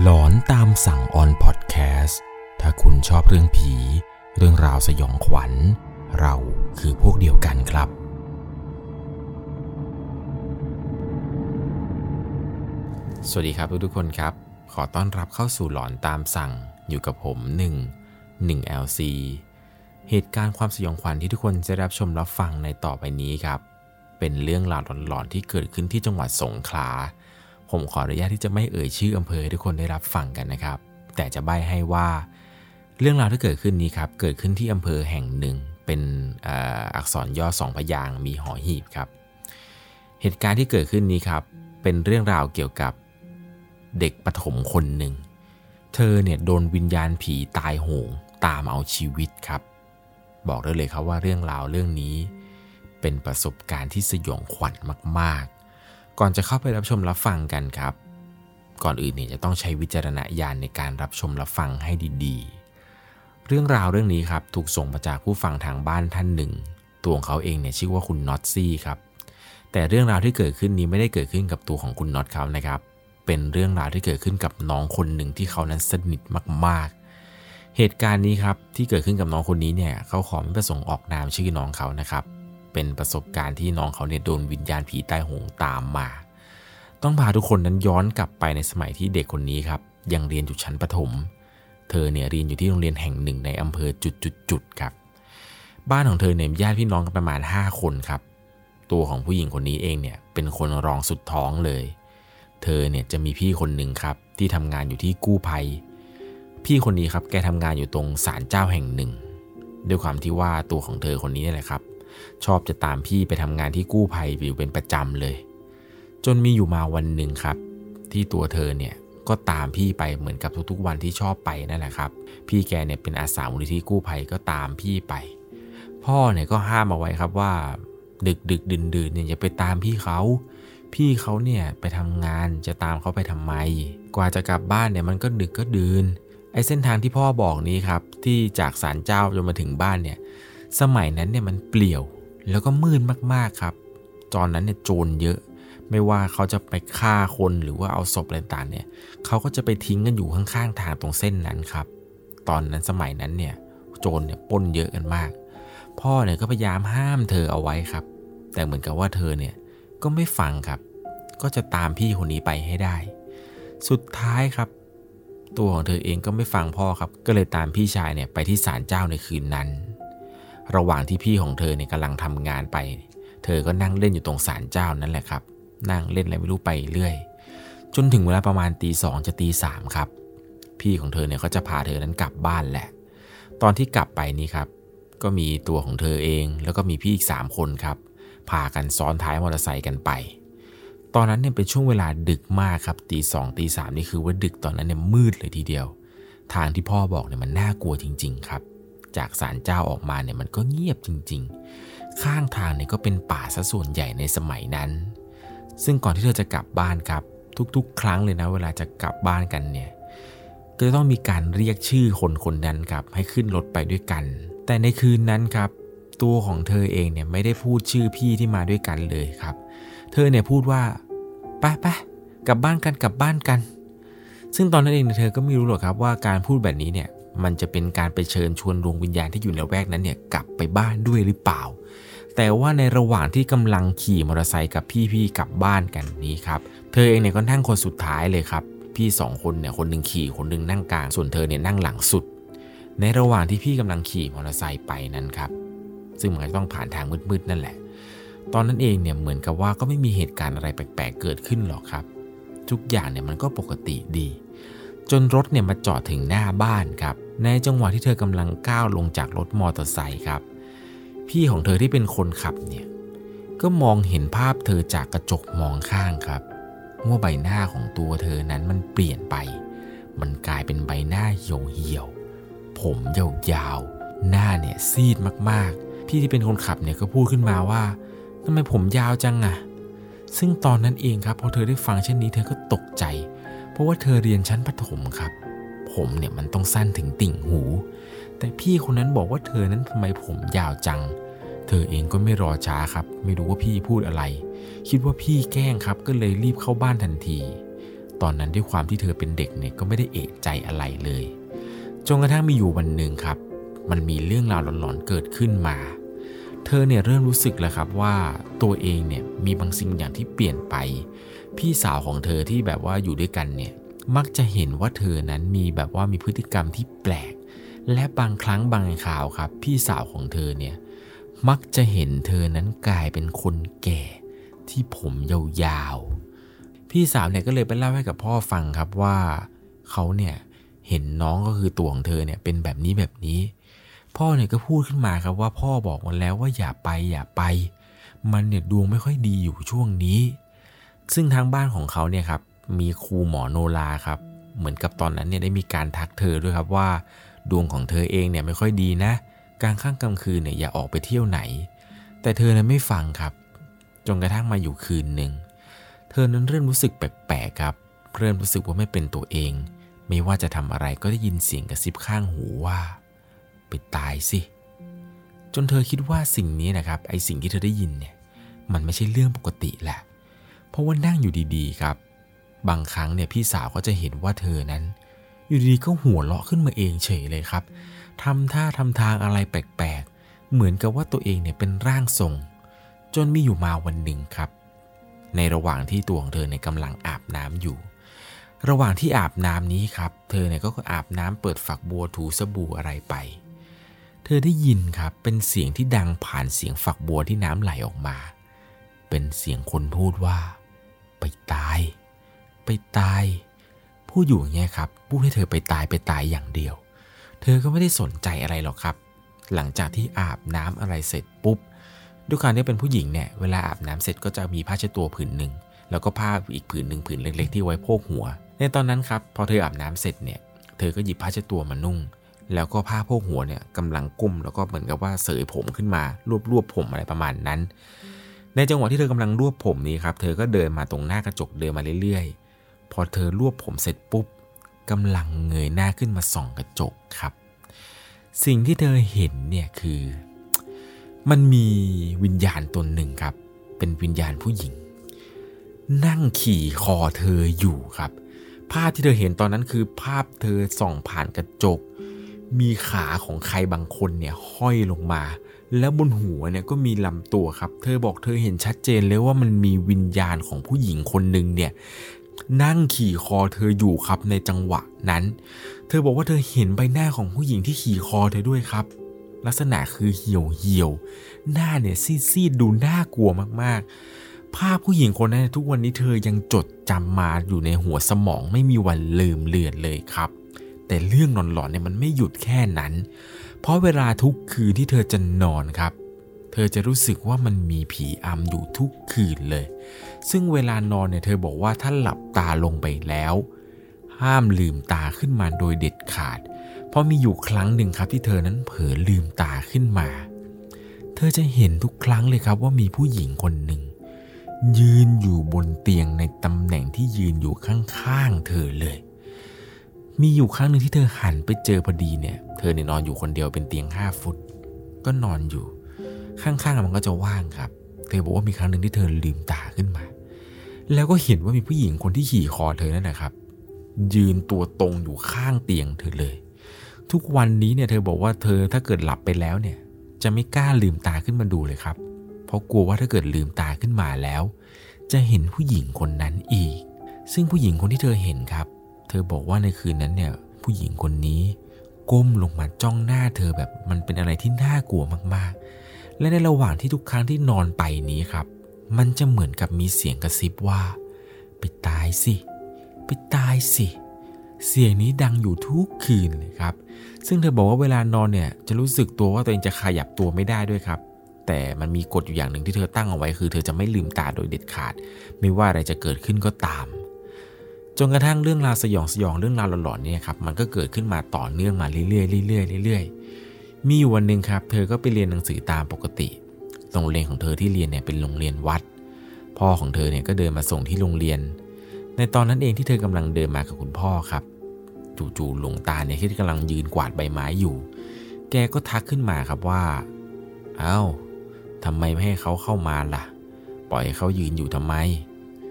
หลอนตามสั่งออนพอดแคสต์ถ้าคุณชอบเรื่องผี เรื่องราวสยองขวัญ เราคือพวกเดียวกันครับ สวัสดีครับทุกๆคนครับ ขอต้อนรับเข้าสู่หลอนตามสั่งอยู่กับผม 1 1 LC เหตุการณ์ความสยองขวัญที่ทุกคนจะรับชมรับฟังในต่อไปนี้ครับ เป็นเรื่องราวหลอนๆที่เกิดขึ้นที่จังหวัดสงขลา ผมขออนุญาตที่จะไม่เอ่ยชื่ออำเภอทุกคนได้รับฟังกันนะครับ แต่จะใบให้ว่า เรื่องราวที่เกิดขึ้นนี้ครับเกิดขึ้นที่อำเภอแห่งหนึ่งเป็นอ,อักษรย่อสองพยางมีหอหีบครับ เหตุการณ์ที่เกิดขึ้นนี้ครับ เป็นเรื่องราวเกี่ยวกับเด็กปฐมคนหนึ่ง เธอเนี่ยโดนวิญญาณผีตายโหงตามเอาชีวิตครับ บอกได้เลยครับว่าเรื่องราวเรื่องนี้ เป็นประสบการณ์ที่สยองขวัญมากๆ ก่อนจะเข้าไปรับชมรับฟังกันครับ ก่อนอื่นเนี่ยจะต้องใช้วิจารณญาณในการรับชมรับฟังให้ดีๆ เรื่องราวเรื่องนี้ครับถูกส่งมาจากผู้ฟังทางบ้านท่านหนึ่ง ตัวของเขาเองเนี่ยชื่อว่าคุณน็อตซี่ครับ แต่เรื่องราวที่เกิดขึ้นนี้ไม่ได้เกิดขึ้นกับตัวของคุณน็อตเขานะครับ เป็นเรื่องราวที่เกิดขึ้นกับน้องคนหนึ่งที่เขานั้นสนิทมากๆ เหตุการณ์นี้ครับที่เกิดขึ้นกับน้องคนนี้เนี่ยเขาขอไม่ประสงค์ออกนามชื่อน้องเขานะครับ เป็นประสบการณ์ที่น้องเขาเนี่ยโดนวิญญาณผีใต้หงตามมา ต้องพาทุกคนนั้นย้อนกลับไปในสมัยที่เด็กคนนี้ครับ ยังเรียนอยู่ชั้นประถม เธอเนี่ยเรียนอยู่ที่โรงเรียนแห่งหนึ่งในอำเภอจุดๆครับ บ้านของเธอเนี่ยมีญาติพี่น้องกันประมาณ 5 คนครับ ตัวของผู้หญิงคนนี้เองเนี่ยเป็นคนรองสุดท้องเลย เธอเนี่ยจะมีพี่คนหนึ่งครับที่ทำงานอยู่ที่กู้ภัย พี่คนนี้ครับแกทำงานอยู่ตรงศาลเจ้าแห่งหนึ่งด้วยความที่ว่าตัวของเธอคนนี้นี่แหละครับ ชอบจะตามพี่ไปทำงานที่กู้ภัยอยู่เป็นประจำเลย จนมีอยู่มาวันหนึ่งครับ ที่ตัวเธอเนี่ยก็ตามพี่ไปเหมือนกับทุกๆวันที่ชอบไปนั่นแหละครับ พี่แกเนี่ยเป็นอาสามูลนิธิกู้ภัยก็ตามพี่ไป พ่อเนี่ยก็ห้ามเอาไว้ครับว่าดึกดึกดื่นดื่นเนี่ยอย่าไปตามพี่เขา พี่เขาเนี่ยไปทำงานจะตามเขาไปทำไม กว่าจะกลับบ้านเนี่ยมันก็ดึกก็ดื่นไอ้เส้นทางที่พ่อบอกนี้ครับ ที่จากศาลเจ้าจนมาถึงบ้านเนี่ย สมัยนั้นเนี่ยมันเปลี่ยว แล้วก็มืดมากๆครับ ตอนนั้นเนี่ยโจรเยอะ ไม่ว่าเขาจะไปฆ่าคนหรือว่าเอาศพอะไรต่างเนี่ยเขาก็จะไปทิ้งกันอยู่ข้างๆทางตรงเส้นนั้นครับ ตอนนั้นสมัยนั้นเนี่ยโจรเนี่ยป้นเยอะกันมาก พ่อเนี่ยก็พยายามห้ามเธอเอาไว้ครับ แต่เหมือนกับว่าเธอเนี่ยก็ไม่ฟังครับ ก็จะตามพี่คนนี้ไปให้ได้ สุดท้ายครับ ตัวของเธอเองก็ไม่ฟังพ่อครับ ก็เลยตามพี่ชายเนี่ยไปที่ศาลเจ้าในคืนนั้น ระหว่างที่พี่ของเธอเนี่ยกำลังทำงานไป เธอก็นั่งเล่นอยู่ตรงศาลเจ้านั่นแหละครับ นั่งเล่นอะไรไม่รู้ไปเรื่อย จนถึงเวลาประมาณตีสองจะตีสามครับ พี่ของเธอเนี่ยก็จะพาเธอนั้นกลับบ้านแหละ ตอนที่กลับไปนี่ครับ ก็มีตัวของเธอเอง แล้วก็มีพี่อีก3คนครับ พากันซ้อนท้ายมอเตอร์ไซค์กันไป ตอนนั้นเนี่ยเป็นช่วงเวลาดึกมากครับตีสองตีสามนี่คือว่าดึกตอนนั้นเนี่ยมืดเลยทีเดียว ทางที่พ่อบอกเนี่ยมันน่ากลัวจริง ๆ ครับ จากศาลเจ้าออกมาเนี่ยมันก็เงียบจริง ๆ ข้างทางเนี่ยก็เป็นป่าซะส่วนใหญ่ในสมัยนั้น ซึ่งก่อนที่เธอจะกลับบ้านครับ ทุกๆ ครั้งเลยนะ เวลาจะกลับบ้านกันเนี่ยก็จะต้องมีการเรียกชื่อคนคนนั้นครับให้ขึ้นรถไปด้วยกัน แต่ในคืนนั้นครับ ตัวของเธอเองเนี่ยไม่ได้พูดชื่อพี่ที่มาด้วยกันเลยครับ เธอเนี่ยพูดว่าไปไปกลับบ้านกันกลับบ้านกัน ซึ่งตอนนั้นเองเนี่ยเธอก็ไม่รู้หรอกครับว่าการพูดแบบนี้เนี่ย มันจะเป็นการไปเชิญชวนดวงวิญญาณที่อยู่ในแวกนั้นเนี่ยกลับไปบ้านด้วยหรือเปล่า แต่ว่าในระหว่างที่กำลังขี่มอเตอร์ไซค์กับพี่ๆกลับบ้านกันนี้ครับ เธอเองเนี่ยก็นั่งคนสุดท้ายเลยครับ พี่สองคนเนี่ยคนหนึ่งขี่คนหนึ่งนั่งกลาง ส่วนเธอเนี่ยนั่งหลังสุด ในระหว่างที่พี่กำลังขี่มอเตอร์ไซค์ไปนั้นครับ ซึ่งมันก็ต้องผ่านทางมืดๆนั่นแหละ ตอนนั้นเองเนี่ยเหมือนกับว่าก็ไม่มีเหตุการณ์อะไรแปลกๆเกิดขึ้นหรอกครับ ทุกอย่างเนี่ยมันก็ปกติดี จนรถเนี่ยมาจอดถึงหน้าบ้านครับ ในจังหวะที่เธอกำลังก้าวลงจากรถมอเตอร์ไซค์ครับ พี่ของเธอที่เป็นคนขับเนี่ยก็มองเห็นภาพเธอจากกระจกมองข้างครับว่าใบหน้าของตัวเธอนั้นมันเปลี่ยนไป มันกลายเป็นใบหน้าเหี่ยวๆผมยาวๆ หน้าเนี่ยซีดมากๆ พี่ที่เป็นคนขับเนี่ยก็พูดขึ้นมาว่าทำไมผมยาวจังอะซึ่งตอนนั้นเองครับพอเธอได้ฟังเช่นนี้เธอก็ตกใจ เพราะว่าเธอเรียนชั้นประถมครับ ผมเนี่ยมันต้องสั้นถึงติ่งหู แต่พี่คนนั้นบอกว่าเธอนั้นทำไมผมยาวจัง เธอเองก็ไม่รอช้าครับ ไม่รู้ว่าพี่พูดอะไร คิดว่าพี่แกล้งครับ ก็เลยรีบเข้าบ้านทันที ตอนนั้นด้วยความที่เธอเป็นเด็กเนี่ยก็ไม่ได้เอะใจอะไรเลยจนกระทั่งมีอยู่วันหนึ่งครับ มันมีเรื่องราวหลอนๆเกิดขึ้นมา เธอเนี่ยเริ่มรู้สึกแล้วครับว่าตัวเองเนี่ยมีบางสิ่งอย่างที่เปลี่ยนไป พี่สาวของเธอที่แบบว่าอยู่ด้วยกันเนี่ยมักจะเห็นว่าเธอนั้นมีแบบว่ามีพฤติกรรมที่แปลก และบางครั้งบางข่าวครับ พี่สาวของเธอเนี่ยมักจะเห็นเธอนั้นกลายเป็นคนแก่ที่ผมยาวๆ พี่สาวเนี่ยก็เลยไปเล่าให้กับพ่อฟังครับว่าเขาเนี่ยเห็นน้องก็คือตัวของเธอเนี่ยเป็นแบบนี้แบบนี้ พ่อเนี่ยก็พูดขึ้นมาครับว่าพ่อบอกมาแล้วว่าอย่าไปอย่าไป มันเนี่ยดวงไม่ค่อยดีอยู่ช่วงนี้ ซึ่งทางบ้านของเขาเนี่ยครับมีครูหมอโนราครับ เหมือนกับตอนนั้นเนี่ยได้มีการทักเธอด้วยครับว่า ดวงของเธอเองเนี่ยไม่ค่อยดีนะกลางค่ำกลางคืนเนี่ยอย่าออกไปเที่ยวไหน แต่เธอนั้นไม่ฟังครับ จนกระทั่งมาอยู่คืนหนึ่งเธอนั้นเริ่มรู้สึกแปลกๆครับ เริ่มรู้สึกว่าไม่เป็นตัวเอง ไม่ว่าจะทำอะไรก็ได้ยินเสียงกระซิบข้างหูว่าไปตายสิ จนเธอคิดว่าสิ่งนี้นะครับไอสิ่งที่เธอได้ยินเนี่ยมันไม่ใช่เรื่องปกติแหละ เพราะว่านั่งอยู่ดีๆครับ บางครั้งเนี่ยพี่สาวก็จะเห็นว่าเธอนั้น อยู่ดีๆก็หัวเราะขึ้นมาเองเฉยเลยครับทำท่าทำทางอะไรแปลกๆ เหมือนกับว่าตัวเองเนี่ยเป็นร่างทรง จนมีอยู่มาวันหนึ่งครับ ในระหว่างที่ตัวของเธอในกำลังอาบน้ำอยู่ ระหว่างที่อาบน้ำนี้ครับ เธอเนี่ยก็อาบน้ำเปิดฝักบัวถูสบู่อะไรไป เธอได้ยินครับเป็นเสียงที่ดังผ่านเสียงฝักบัวที่น้ำไหลออกมา เป็นเสียงคนพูดว่า ไปตาย ไปตายพูดอยู่อย่างเงี้ยครับพูดให้เธอไปตายไปตายอย่างเดียว เธอก็ไม่ได้สนใจอะไรหรอกครับ หลังจากที่อาบน้ำอะไรเสร็จปุ๊บด้วยการที่เป็นผู้หญิงเนี่ยเวลาอาบน้ำเสร็จก็จะมีผ้าเช็ดตัวผืนหนึ่งแล้วก็ผ้าอีกผืนหนึ่งผืนเล็ก ๆ ที่ไว้โพกหัว ในตอนนั้นครับพอเธออาบน้ำเสร็จเนี่ยเธอก็หยิบผ้าเช็ดตัวมานุ่ง แล้วก็ผ้าโพกหัวเนี่ยกำลังกุ้มแล้วก็เหมือนกับว่าเสยผมขึ้นมารวบรวบผมอะไรประมาณนั้น ในจังหวะที่เธอกำลังรวบผมนี้ครับ เธอก็เดินมาตรงหน้ากระจกเดินมาเรื่อยๆ พอเธอรวบผมเสร็จปุ๊บกำลังเงยหน้าขึ้นมาส่องกระจกครับ สิ่งที่เธอเห็นเนี่ยคือ มันมีวิญญาณตนหนึ่งครับ เป็นวิญญาณผู้หญิง นั่งขี่คอเธออยู่ครับ ภาพที่เธอเห็นตอนนั้นคือภาพเธอส่องผ่านกระจก มีขาของใครบางคนเนี่ยห้อยลงมา แล้วบนหัวเนี่ยก็มีลำตัวครับ เธอบอกเธอเห็นชัดเจนเลยว่ามันมีวิญญาณของผู้หญิงคนหนึ่งเนี่ยนั่งขี่คอเธออยู่ครับในจังหวะนั้น เธอบอกว่าเธอเห็นใบหน้าของผู้หญิงที่ขี่คอเธอด้วยครับ ลักษณะคือเหี่ยวเหี่ยว หน้าเนี่ยซีดๆดูน่ากลัวมากๆ ภาพผู้หญิงคนนั้นทุกวันนี้เธอยังจดจำมาอยู่ในหัวสมองไม่มีวันลืมเลือนเลยครับ แต่เรื่องหลอนๆเนี่ยมันไม่หยุดแค่นั้น เพราะเวลาทุกคืนที่เธอจะนอนครับ เธอจะรู้สึกว่ามันมีผีอำอยู่ทุกคืนเลย ซึ่งเวลานอนเนี่ยเธอบอกว่าถ้าหลับตาลงไปแล้ว ห้ามลืมตาขึ้นมาโดยเด็ดขาด เพราะมีอยู่ครั้งหนึ่งครับที่เธอนั้นเผลอลืมตาขึ้นมา เธอจะเห็นทุกครั้งเลยครับว่ามีผู้หญิงคนหนึ่งยืนอยู่บนเตียงในตำแหน่งที่ยืนอยู่ข้างๆเธอเลย มีอยู่ครั้งหนึ่งที่เธอหันไปเจอพอดีเนี่ย ธอเนี่ยนอนอยู่คนเดียวเป็นเตียงห้าฟุต ก็นอนอยู่ ข้างๆมันก็จะว่างครับ เธอบอกว่ามีครั้งหนึ่งที่เธอลืมตาขึ้นมา แล้วก็เห็นว่ามีผู้หญิงคนที่ขี่คอเธอนั่นนะครับ ยืนตัวตรงอยู่ข้างเตียงเธอเลย ทุกวันนี้เนี่ยเธอบอกว่าเธอถ้าเกิดหลับไปแล้วเนี่ย จะไม่กล้าลืมตาขึ้นมาดูเลยครับ เพราะกลัวว่าถ้าเกิดลืมตาขึ้นมาแล้ว จะเห็นผู้หญิงคนนั้นอีก ซึ่งผู้หญิงคนที่เธอเห็นครับ เธอบอกว่าในคืนนั้นเนี่ยผู้หญิงคนนี้ ก้มลงมาจ้องหน้าเธอแบบมันเป็นอะไรที่น่ากลัวมากๆ และในระหว่างที่ทุกครั้งที่นอนไปนี้ครับ มันจะเหมือนกับมีเสียงกระซิบว่า ไปตายสิไปตายสิ เสียงนี้ดังอยู่ทุกคืนเลยครับ ซึ่งเธอบอกว่าเวลานอนเนี่ยจะรู้สึกตัวว่าตัวเองจะขยับตัวไม่ได้ด้วยครับ แต่มันมีกฎอยู่อย่างหนึ่งที่เธอตั้งเอาไว้คือ เธอจะไม่ลืมตาโดยเด็ดขาด ไม่ว่าอะไรจะเกิดขึ้นก็ตาม จนกระทั่งเรื่องราวสยองสยองเรื่องราวหลอนๆเนี่ยครับมันก็เกิดขึ้นมาต่อเนื่องมาเรื่อยๆเรื่อยๆเรื่อยๆมีอยู่วันหนึ่งครับ เธอก็ไปเรียนหนังสือตามปกติโรงเรียนของเธอที่เรียนเนี่ยเป็นโรงเรียนวัด พ่อของเธอเนี่ยก็เดินมาส่งที่โรงเรียน ในตอนนั้นเองที่เธอกำลังเดินมากับคุณพ่อครับจู่ๆหลวงตาเนี่ยที่กำลังยืนกวาดใบไม้อยู่ แกก็ทักขึ้นมาครับว่าเอา้าทำไมไม่ให้เขาเข้ามาล่ะ ปล่อยเขายืนอยู่ทำไม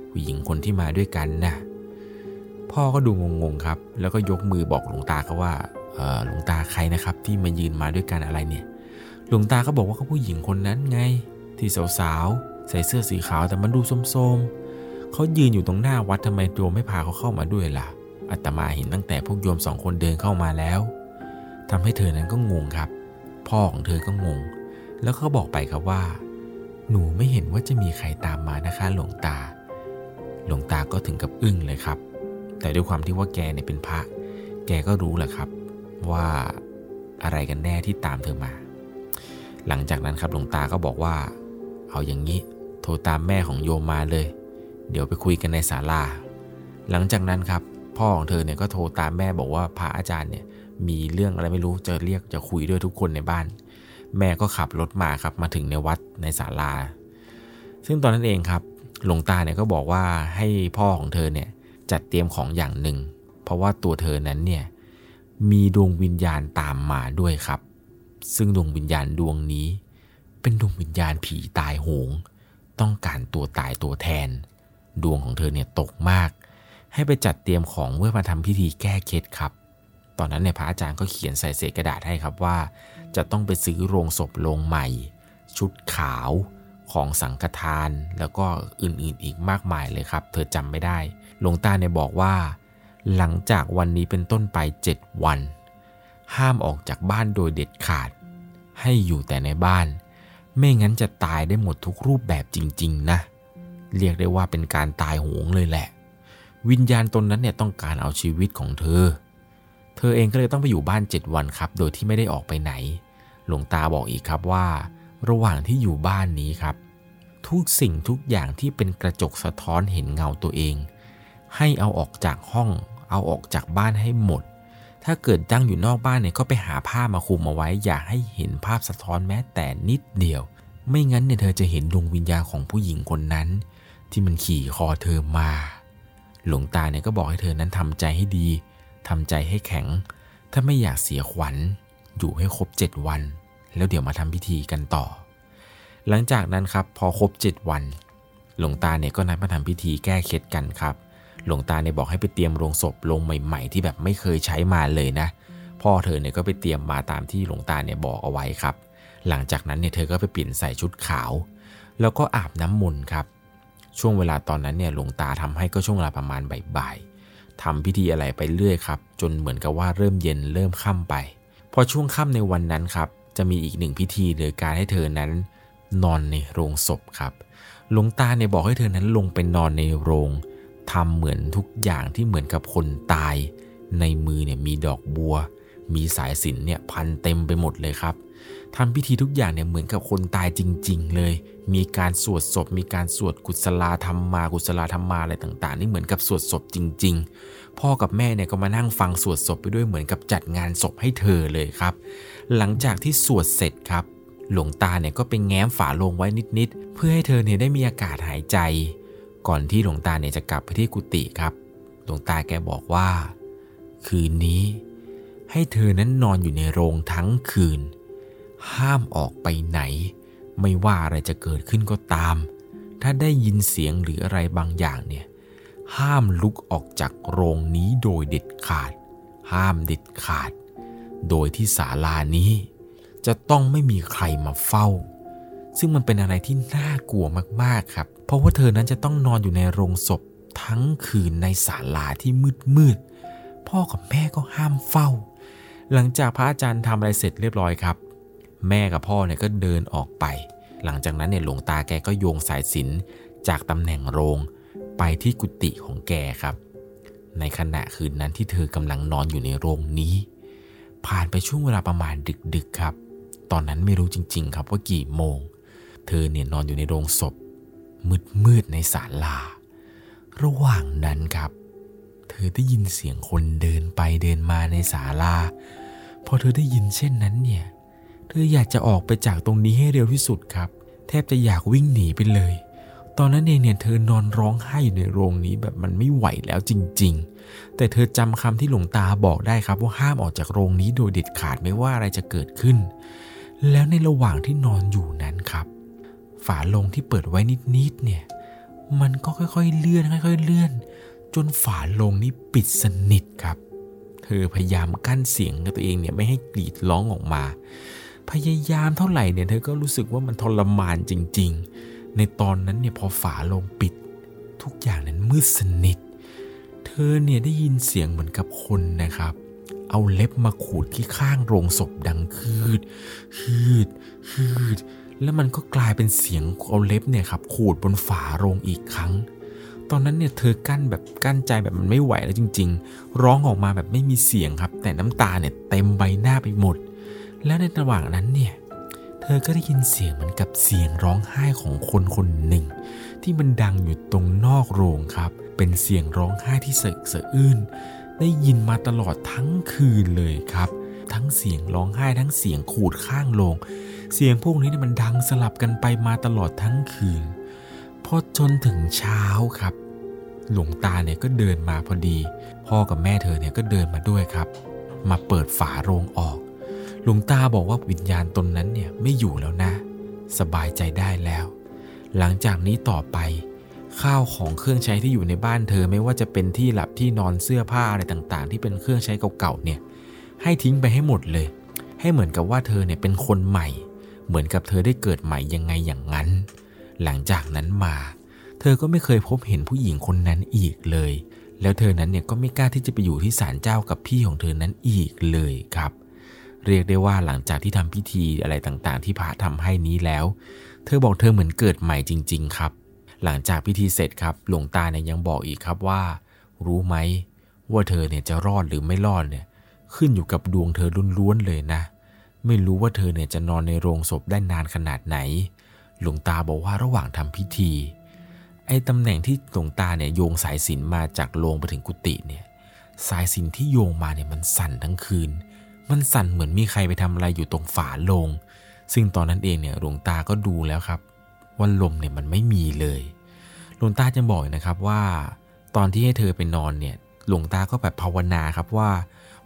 ผู้หญิงคนที่มาด้วยกันนะ่ะ พ่อก็ดูงงๆครับ แล้วก็ยกมือบอกหลวงตาเขาว่าหลวงตาใครนะครับ ที่มายืนมาด้วยกันอะไรเนี่ย หลวงตาก็บอกว่าเขาผู้หญิงคนนั้นไง ที่สาวๆใส่เสื้อสีขาวแต่มันดูโสมๆเขายืนอยู่ตรงหน้าวัดทำไมโยมไม่พาเขาเข้ามาด้วยล่ะอาตมาเห็นตั้งแต่พวกโยมสองคนเดินเข้ามาแล้วทำให้เธอนั้นก็งงครับ พ่อของเธอก็งง แล้วก็บอกไปครับว่า หนูไม่เห็นว่าจะมีใครตามมานะคะ หลวงตา หลวงตาก็ถึงกับอึ้งเลยครับ แต่ด้วยความที่ว่าแกเนี่ยเป็นพระ แกก็รู้แหละครับว่าอะไรกันแน่ที่ตามเธอมา หลังจากนั้นครับหลวงตาก็บอกว่า เอาอย่างนี้ โทรตามแม่ของโยมมาเลย เดี๋ยวไปคุยกันในศาลา หลังจากนั้นครับพ่อของเธอเนี่ยก็โทรตามแม่บอกว่าพระอาจารย์เนี่ยมีเรื่องอะไรไม่รู้จะเรียกจะคุยด้วยทุกคนในบ้าน แม่ก็ขับรถมาครับมาถึงในวัดในศาลา ซึ่งตอนนั้นเองครับหลวงตาเนี่ยก็บอกว่าให้พ่อของเธอเนี่ย จัดเตรียมของอย่างหนึ่ง เพราะว่าตัวเธอนั้นเนี่ยมีดวงวิญญาณตามมาด้วยครับ ซึ่งดวงวิญญาณดวงนี้ เป็นดวงวิญญาณผีตายโหง ต้องการตัวตายตัวแทน ดวงของเธอเนี่ยตกมาก ให้ไปจัดเตรียมของเพื่อมาทำพิธีแก้เคล็ดครับ ตอนนั้นเนี่ยพระอาจารย์ก็เขียนใส่เศษกระดาษให้ครับว่า จะต้องไปซื้อโรงศพโรงใหม่ ชุดขาวของสังฆทานแล้วก็อื่นๆอีกมากมายเลยครับ เธอจำไม่ได้ หลวงตาเนี่ยบอกว่า หลังจากวันนี้เป็นต้นไป 7 วัน ห้ามออกจากบ้านโดยเด็ดขาด ให้อยู่แต่ในบ้าน ไม่งั้นจะตายได้หมดทุกรูปแบบจริง ๆ นะ เรียกได้ว่าเป็นการตายโหงเลยแหละ วิญญาณตนนั้นเนี่ยต้องการเอาชีวิตของเธอ เธอเองก็เลยต้องไปอยู่บ้าน 7 วันครับ โดยที่ไม่ได้ออกไปไหน หลวงตาบอกอีกครับว่า ระหว่างที่อยู่บ้านนี้ครับ ทุกสิ่งทุกอย่างที่เป็นกระจกสะท้อนเห็นเงาตัวเอง ให้เอาออกจากห้อง เอาออกจากบ้านให้หมด ถ้าเกิดตั้งอยู่นอกบ้านเนี่ยก็ไปหาผ้ามาคุมเอาไว้ อย่าให้เห็นภาพสะท้อนแม้แต่นิดเดียว ไม่งั้นเนี่ยเธอจะเห็นดวงวิญญาณของผู้หญิงคนนั้น ที่มันขี่คอเธอมา หลวงตาเนี่ยก็บอกให้เธอนั้นทำใจให้ดีทำใจให้แข็ง ถ้าไม่อยากเสียขวัญ อยู่ให้ครบ 7 วัน แล้วเดี๋ยวมาทำพิธีกันต่อ หลังจากนั้นครับพอครบ 7 วัน หลวงตาเนี่ยก็นัดมาทำพิธีแก้เคล็ดกันครับ หลวงตาเนี่ยบอกให้ไปเตรียมโรงศพลงใหม่ ๆ ที่แบบไม่เคยใช้มาเลยนะ พ่อเธอเนี่ยก็ไปเตรียมมาตามที่หลวงตาเนี่ยบอกเอาไว้ครับ หลังจากนั้นเนี่ยเธอก็ไปเปลี่ยนใส่ชุดขาว แล้วก็อาบน้ำมนต์ครับ ช่วงเวลาตอนนั้นเนี่ยหลวงตาทำให้ก็ช่วงเวลาประมาณบ่ายทำพิธีอะไรไปเรื่อยครับ จนเหมือนกับว่าเริ่มเย็นเริ่มค่ำไป พอช่วงค่ำในวันนั้นครับจะมีอีกหนึ่งพิธีโดยการให้เธอนั้นนอนในโรงศพครับ หลวงตาเนี่ยบอกให้เธอนั้นลงไปนอนในโรง ทำเหมือนทุกอย่างที่เหมือนกับคนตาย ในมือเนี่ยมีดอกบัว มีสายสิญเนี่ยพันเต็มไปหมดเลยครับทำพิธีทุกอย่างเนี่ยเหมือนกับคนตายจริง ๆ เลย มีการสวดศพ มีการสวดกุศลาธรรมมากุศลาธรรมมาอะไรต่าง ๆ นี่เหมือนกับสวดศพจริง ๆ พ่อกับแม่เนี่ยก็มานั่งฟังสวดศพไปด้วยเหมือนกับจัดงานศพให้เธอเลยครับ หลังจากที่สวดเสร็จครับ หลวงตาเนี่ยก็ไปแง้มฝาโลงไว้นิด ๆ เพื่อให้เธอเนี่ยได้มีอากาศหายใจ ก่อนที่หลวงตาเนี่ยจะกลับไปที่กุฏิครับ หลวงตาแกบอกว่า คืนนี้ ให้เธอนั้นนอนอยู่ในโรงทั้งคืน ห้ามออกไปไหน ไม่ว่าอะไรจะเกิดขึ้นก็ตาม ถ้าได้ยินเสียงหรืออะไรบางอย่างเนี่ย ห้ามลุกออกจากโรงนี้โดยเด็ดขาด ห้ามเด็ดขาด โดยที่ศาลานี้ จะต้องไม่มีใครมาเฝ้า ซึ่งมันเป็นอะไรที่น่ากลัวมากๆครับ เพราะว่าเธอนั้นจะต้องนอนอยู่ในโรงศพทั้งคืนในศาลาที่มืดมืดพ่อกับแม่ก็ห้ามเฝ้า หลังจากพระอาจารย์ทำอะไรเสร็จเรียบร้อยครับ แม่กับพ่อเนี่ยก็เดินออกไป หลังจากนั้นเนี่ยหลวงตาแกก็โยงสายสินจากตำแหน่งโรงไปที่กุฏิของแกครับ ในขณะคืนนั้นที่เธอกำลังนอนอยู่ในโรงนี้ ผ่านไปช่วงเวลาประมาณดึกๆครับ ตอนนั้นไม่รู้จริง ๆ ครับว่ากี่โมง ธอเนี่ยนอนอยู่ในโรงศพ มืดๆในศาลา ระหว่างนั้นครับ เธอได้ยินเสียงคนเดินไปเดินมาในศาลา พอเธอได้ยินเช่นนั้นเนี่ย เธออยากจะออกไปจากตรงนี้ให้เร็วที่สุดครับ แทบจะอยากวิ่งหนีไปเลย ตอนนั้นเองเนี่ยเธอนอนร้องไห้อยู่ในโรงนี้แบบมันไม่ไหวแล้วจริง ๆ แต่เธอจำคำที่หลวงตาบอกได้ครับว่าห้ามออกจากโรงนี้โดยเด็ดขาดไม่ว่าอะไรจะเกิดขึ้นแล้วในระหว่างที่นอนอยู่นั้นครับ ฝาโลงที่เปิดไว้นิดๆเนี่ย มันก็ค่อยๆเลื่อนค่อย ๆ เลื่อน จนฝาโลงนี้ปิดสนิทครับ เธอพยายามกั้นเสียงกับตัวเองเนี่ยไม่ให้กรีดร้องออกมา พยายามเท่าไหร่เนี่ยเธอก็รู้สึกว่ามันทรมานจริง ๆ ในตอนนั้นเนี่ยพอฝาโลงปิด ทุกอย่างนั้นมืดสนิท เธอเนี่ยได้ยินเสียงเหมือนกับคนนะครับเอาเล็บมาขูดที่ข้างโรงศพดังคืด คืด คืด แล้วมันก็กลายเป็นเสียงเอาเล็บเนี่ยครับขูดบนฝาโรงอีกครั้ง ตอนนั้นเนี่ยเธอกั้นแบบกั้นใจแบบมันไม่ไหวแล้วจริง ๆ ร้องออกมาแบบไม่มีเสียงครับ แต่น้ำตาเนี่ยเต็มใบหน้าไปหมด แล้วในระหว่างนั้นเนี่ยเธอก็ได้ยินเสียงเหมือนกับเสียงร้องไห้ของคนคนหนึ่ง ที่มันดังอยู่ตรงนอกโรงครับ เป็นเสียงร้องไห้ที่สะอึกสะอื้นได้ยินมาตลอดทั้งคืนเลยครับ ทั้งเสียงร้องไห้ทั้งเสียงขูดข้างโรง เสียงพวกนี้เนี่ยมันดังสลับกันไปมาตลอดทั้งคืน พอจนถึงเช้าครับ หลวงตาเนี่ยก็เดินมาพอดี พ่อกับแม่เธอเนี่ยก็เดินมาด้วยครับ มาเปิดฝาโรงออก หลวงตาบอกว่าวิญญาณตนนั้นเนี่ยไม่อยู่แล้วนะ สบายใจได้แล้ว หลังจากนี้ต่อไปข้าวของเครื่องใช้ที่อยู่ในบ้านเธอไม่ว่าจะเป็นที่หลับที่นอนเสื้อผ้าอะไรต่างๆ ที่เป็นเครื่องใช้เก่าๆเนี่ยให้ทิ้งไปให้หมดเลย ให้เหมือนกับว่าเธอเนี่ยเป็นคนใหม่ เหมือนกับเธอได้เกิดใหม่ยังไงอย่างนั้น หลังจากนั้นมา เธอก็ไม่เคยพบเห็นผู้หญิงคนนั้นอีกเลย แล้วเธอนั้นเนี่ยก็ไม่กล้าที่จะไปอยู่ที่ศาลเจ้ากับพี่ของเธอนั้นอีกเลยครับ เรียกได้ว่าหลังจากที่ทำพิธีอะไรต่างๆ ที่พระทำให้นี้แล้ว เธอบอกเธอเหมือนเกิดใหม่จริง ๆ ครับ หลังจากพิธีเสร็จครับ หลวงตาเนี่ยยังบอกอีกครับว่า รู้ไหมว่าเธอเนี่ยจะรอดหรือไม่รอดเนี่ยขึ้นอยู่กับดวงเธอล้วนๆเลยนะ ไม่รู้ว่าเธอเนี่ยจะนอนในโรงศพได้นานขนาดไหน หลวงตาบอกว่าระหว่างทำพิธี ไอ้ตำแหน่งที่หลวงตาเนี่ยโยงสายสินมาจากโรงไปถึงกุฏิเนี่ย สายสินที่โยงมาเนี่ยมันสั่นทั้งคืน มันสั่นเหมือนมีใครไปทำอะไรอยู่ตรงฝาโลง ซึ่งตอนนั้นเองเนี่ยหลวงตาก็ดูแล้วครับ ว่าลมเนี่ยมันไม่มีเลย หลวงตาจะบอกนะครับว่า ตอนที่ให้เธอไปนอนเนี่ย หลวงตาก็แบบภาวนาครับว่า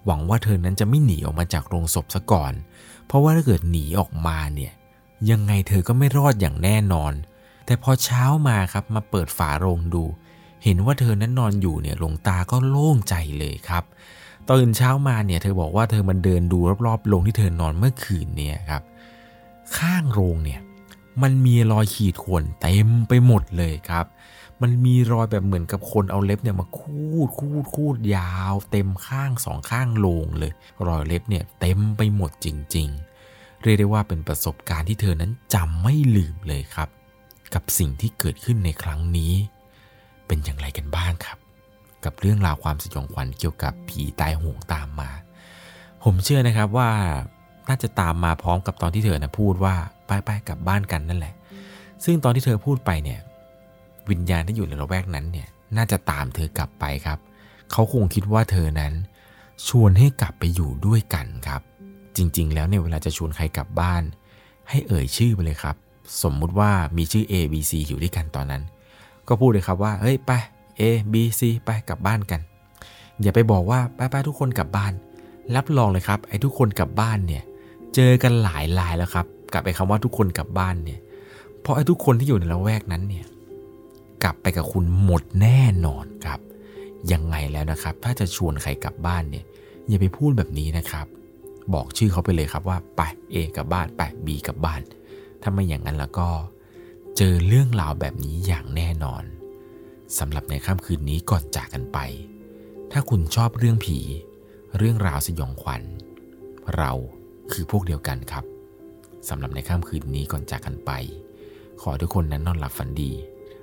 หวังว่าเธอนั้นจะไม่หนีออกมาจากโรงศพซะก่อน เพราะว่าถ้าเกิดหนีออกมาเนี่ยยังไงเธอก็ไม่รอดอย่างแน่นอน แต่พอเช้ามาครับมาเปิดฝาโรงดู เห็นว่าเธอนั้นนอนอยู่เนี่ยหลวงตาก็โล่งใจเลยครับตื่นเช้ามาเนี่ยเธอบอกว่าเธอมันเดินดูรอบๆโรงที่เธอนอนเมื่อคืนเนี่ยครับ ข้างโรงเนี่ยมันมีรอยขีดข่วนเต็มไปหมดเลยครับ มันมีรอยแบบเหมือนกับคนเอาเล็บเนี่ยมาคูดคูดคูดยาว เต็มข้างสองข้างโรงเลย รอยเล็บเนี่ยเต็มไปหมดจริง ๆ เรียกได้ว่าเป็นประสบการณ์ที่เธอนั้นจำไม่ลืมเลยครับ กับสิ่งที่เกิดขึ้นในครั้งนี้ เป็นอย่างไรกันบ้างครับ กับเรื่องราวความสยองขวัญเกี่ยวกับผีตายโหงตามมา ผมเชื่อนะครับว่าน่าจะตามมาพร้อมกับตอนที่เธอนะพูดว่าไปไปกลับบ้านกันนั่นแหละ ซึ่งตอนที่เธอพูดไปเนี่ย วิญญาณที่อยู่ในละแวกนั้นเนี่ยน่าจะตามเธอกลับไปครับ เขาคงคิดว่าเธอนั้น ชวนให้กลับไปอยู่ด้วยกันครับ จริงๆ แล้วเนี่ยเวลาจะชวนใครกลับบ้าน ให้เอ่ยชื่อไปเลยครับ สมมุติว่ามีชื่อ A B C อยู่ด้วยกันตอนนั้น ก็พูดเลยครับว่าเฮ้ยไป A B C ไปกลับบ้านกัน อย่าไปบอกว่าไปไปทุกคนกลับบ้าน รับรองเลยครับไอ้ทุกคนกลับบ้านเนี่ยเจอกันหลายรายแล้วครับ กับไอ้คำว่าทุกคนกลับบ้านเนี่ยเพราะไอ้ทุกคนที่อยู่ในละแวกนั้นเนี่ย กลับไปกับคุณหมดแน่นอนครับ ยังไงแล้วนะครับ ถ้าจะชวนใครกลับบ้านเนี่ยอย่าไปพูดแบบนี้นะครับ บอกชื่อเขาไปเลยครับว่าไป A กลับบ้านไป B กลับบ้าน ถ้าไม่อย่างนั้นแล้วก็ เจอเรื่องราวแบบนี้อย่างแน่นอนสำหรับในค่ำคืนนี้ก่อนจากกันไป ถ้าคุณชอบเรื่องผี เรื่องราวสยองขวัญ เราคือพวกเดียวกันครับสำหรับในค่ำคืนนี้ก่อนจากกันไป ขอทุกคนนั้นนอนหลับฝันดี